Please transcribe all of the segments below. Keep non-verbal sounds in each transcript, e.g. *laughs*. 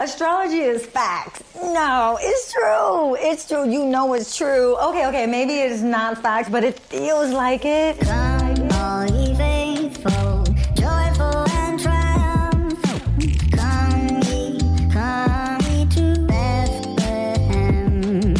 Astrology is facts. No, it's true. It's true. You know it's true. Okay, okay, maybe it's not facts, but it feels like it. Come, all ye faithful, joyful and triumphant. Come ye, come ye to Bethlehem.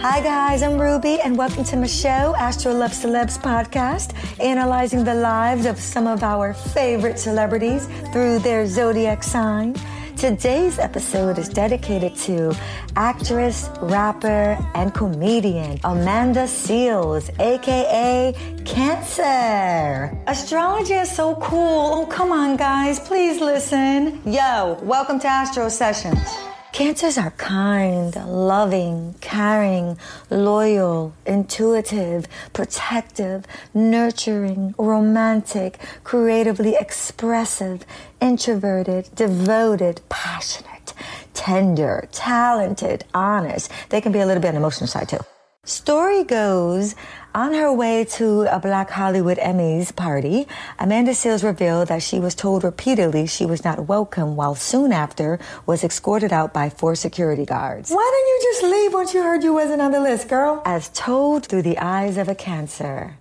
Hi, guys, I'm Ruby, and welcome to my show, Astro Love Celebs podcast, analyzing the lives of some of our favorite celebrities through their zodiac sign. Today's episode is dedicated to actress, rapper, and comedian Amanda Seales, aka Cancer. Astrology is so cool. Oh, come on, guys, please listen. Yo, welcome to Astro Sessions. Cancers are kind, loving, caring, loyal, intuitive, protective, nurturing, romantic, creatively expressive, introverted, devoted, passionate, tender, talented, honest. They can be a little bit on the emotional side too. Story goes, on her way to a Black Hollywood Emmys party, Amanda Seales revealed that she was told repeatedly she was not welcome while soon after was escorted out by four security guards. Why didn't you just leave once you heard you wasn't on the list, girl? As told through the eyes of a cancer.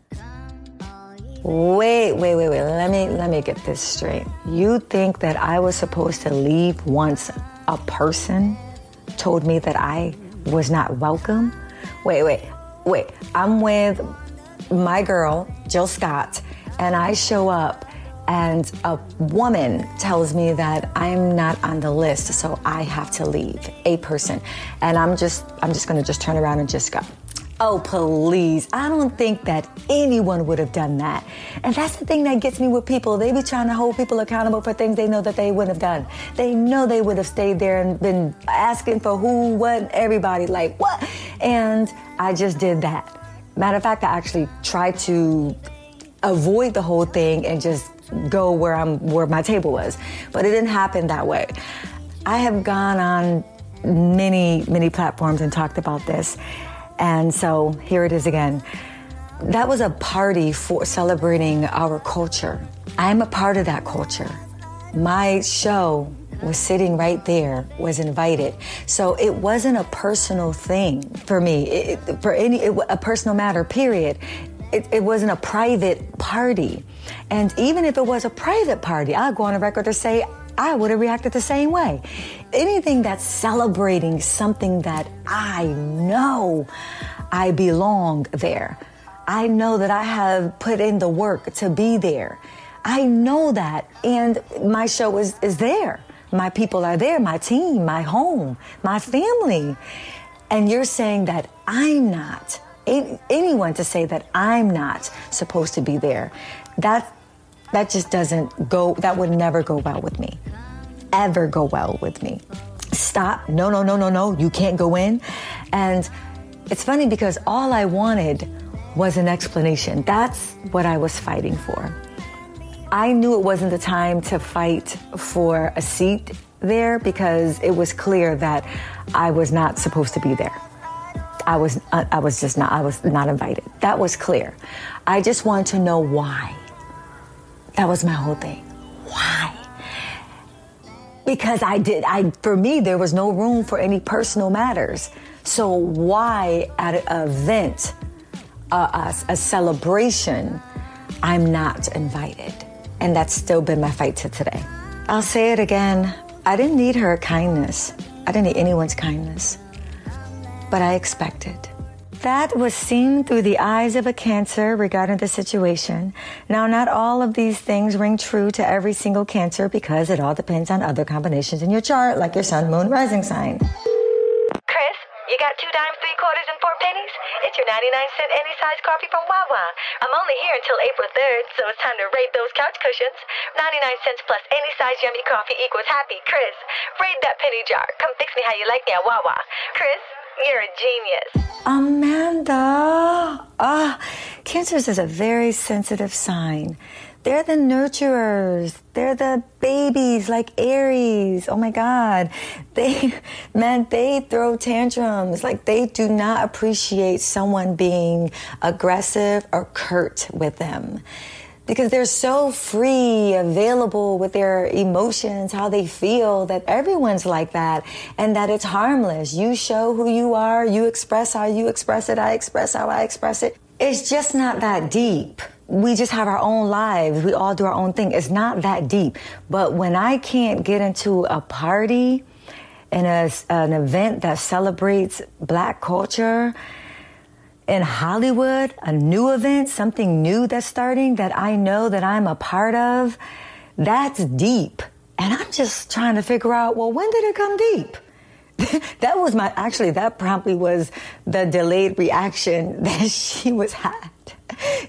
Wait, wait, wait, wait. Let me let me get this straight. You think that I was supposed to leave once a person told me that I was not welcome? Wait, wait, wait. I'm with my girl, Jill Scott, and I show up and a woman tells me that I'm not on the list, so I have to leave. A person. And I'm just I'm just gonna just turn around and just go. Oh, please. I don't think that anyone would have done that. And that's the thing that gets me with people. They be trying to hold people accountable for things they know that they wouldn't have done. They know they would have stayed there and been asking for who, what, everybody, like, what? And I just did that. Matter of fact, I actually tried to avoid the whole thing and just go where I'm where my table was. But it didn't happen that way. I have gone on many, many platforms and talked about this. And so here it is again. That was a party for celebrating our culture. I'm a part of that culture. My show was sitting right there, was invited. So it wasn't a personal thing for me, it, for any it, a personal matter. Period. It, it, wasn't a private party, and even if it was a private party, I'll go on a record to say I would have reacted the same way. Anything that's celebrating something that I know I belong there. I know that I have put in the work to be there. I know that, and my show is, is there. My people are there, my team, my home, my family. And you're saying that I'm not, anyone to say that I'm not supposed to be there, that, that just doesn't go, that would never go well with me. Ever go well with me. Stop. No, no, no, no, no. You can't go in. And it's funny because all I wanted was an explanation. That's what I was fighting for. I knew it wasn't the time to fight for a seat there because it was clear that I was not supposed to be there. I was I was just not I was not invited. That was clear. I just wanted to know why. That was my whole thing. Why? Because I did I for me there was no room for any personal matters. So why at an event, a, a celebration, I'm not invited? And that's still been my fight to today. I'll say it again. I didn't need her kindness. I didn't need anyone's kindness. But I expected. That was seen through the eyes of a cancer regarding the situation. Now, not all of these things ring true to every single cancer because it all depends on other combinations in your chart, like your sun, moon, rising sign. Chris, you got two dimes, three quarters, and four pennies? It's your 99 cent any size coffee from Wawa. I'm only here until April 3rd, so it's time to raid those couch cushions. 99 cents plus any size yummy coffee equals happy. Chris, raid that penny jar. Come fix me how you like me at Wawa. Chris, you're a genius. Amanda. Ah, cancers is a very sensitive sign. They're the nurturers. They're the babies like Aries. Oh my God. They, *laughs* man, they throw tantrums. Like they do not appreciate someone being aggressive or curt with them. Because they're so free, available with their emotions, how they feel, that everyone's like that, and that it's harmless. You show who you are, you express how you express it, I express how I express it. It's just not that deep. We just have our own lives. We all do our own thing. It's not that deep. But when I can't get into a party and an event that celebrates black culture, in Hollywood, a new event, something new that's starting that I know that I'm a part of, that's deep. And I'm just trying to figure out, well, when did it come deep? *laughs* that was my, actually, that probably was the delayed reaction *laughs* that she was had.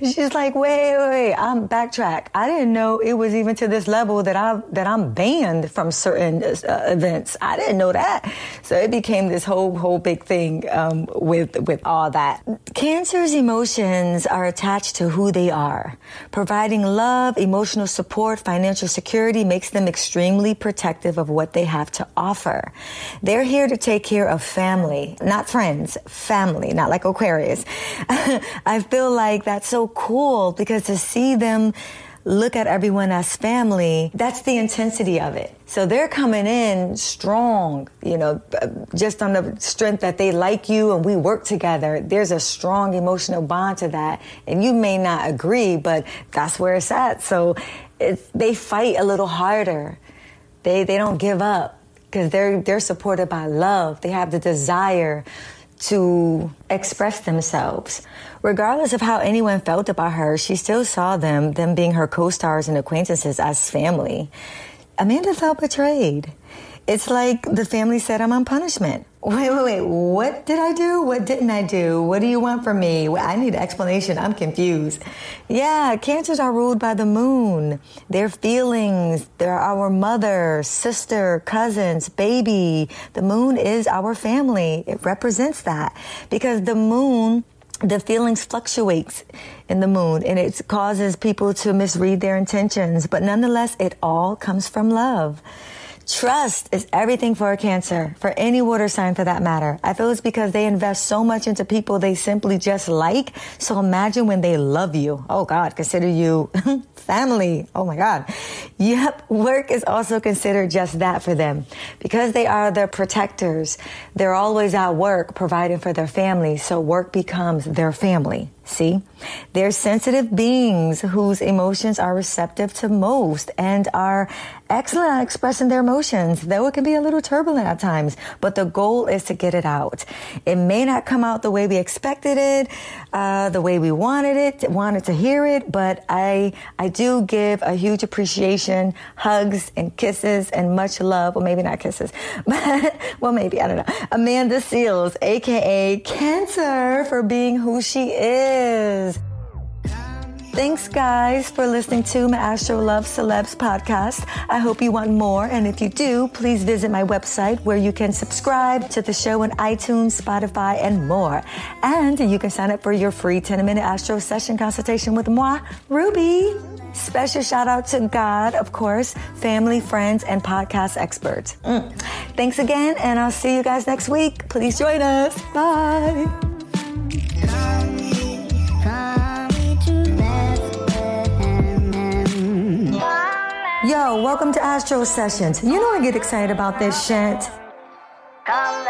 She's like, wait, wait, wait, I'm backtrack. I didn't know it was even to this level that I that I'm banned from certain uh, events. I didn't know that. So it became this whole whole big thing um, with with all that. Cancer's emotions are attached to who they are. Providing love, emotional support, financial security makes them extremely protective of what they have to offer. They're here to take care of family, not friends, family, not like Aquarius. *laughs* I feel like that's so cool because to see them look at everyone as family, that's the intensity of it. So they're coming in strong, you know, just on the strength that they like you and we work together. There's a strong emotional bond to that. And you may not agree, but that's where it's at. So they fight a little harder. They, they don't give up because they're, they're supported by love. They have the desire to express themselves. Regardless of how anyone felt about her, she still saw them, them being her co stars and acquaintances, as family. Amanda felt betrayed. It's like the family said, I'm on punishment. Wait, wait, wait. What did I do? What didn't I do? What do you want from me? I need an explanation. I'm confused. Yeah, cancers are ruled by the moon. Their feelings, they're our mother, sister, cousins, baby. The moon is our family. It represents that because the moon the feelings fluctuates in the moon and it causes people to misread their intentions but nonetheless it all comes from love Trust is everything for a cancer, for any water sign for that matter. I feel it's because they invest so much into people they simply just like. So imagine when they love you. Oh God, consider you *laughs* family. Oh my God. Yep. Work is also considered just that for them because they are the protectors. They're always at work providing for their family. So work becomes their family. See? They're sensitive beings whose emotions are receptive to most and are excellent at expressing their emotions, though it can be a little turbulent at times. But the goal is to get it out. It may not come out the way we expected it, uh, the way we wanted it, wanted to hear it, but I, I do give a huge appreciation, hugs and kisses and much love. Well, maybe not kisses, *laughs* but, well, maybe, I don't know. Amanda Seales, aka Cancer, for being who she is. Thanks, guys, for listening to my Astro Love Celebs podcast. I hope you want more. And if you do, please visit my website where you can subscribe to the show on iTunes, Spotify, and more. And you can sign up for your free 10 minute Astro session consultation with moi, Ruby. Special shout out to God, of course, family, friends, and podcast experts. Mm. Thanks again, and I'll see you guys next week. Please join us. Bye. Yo, welcome to Astro Sessions. You know I get excited about this shit. Come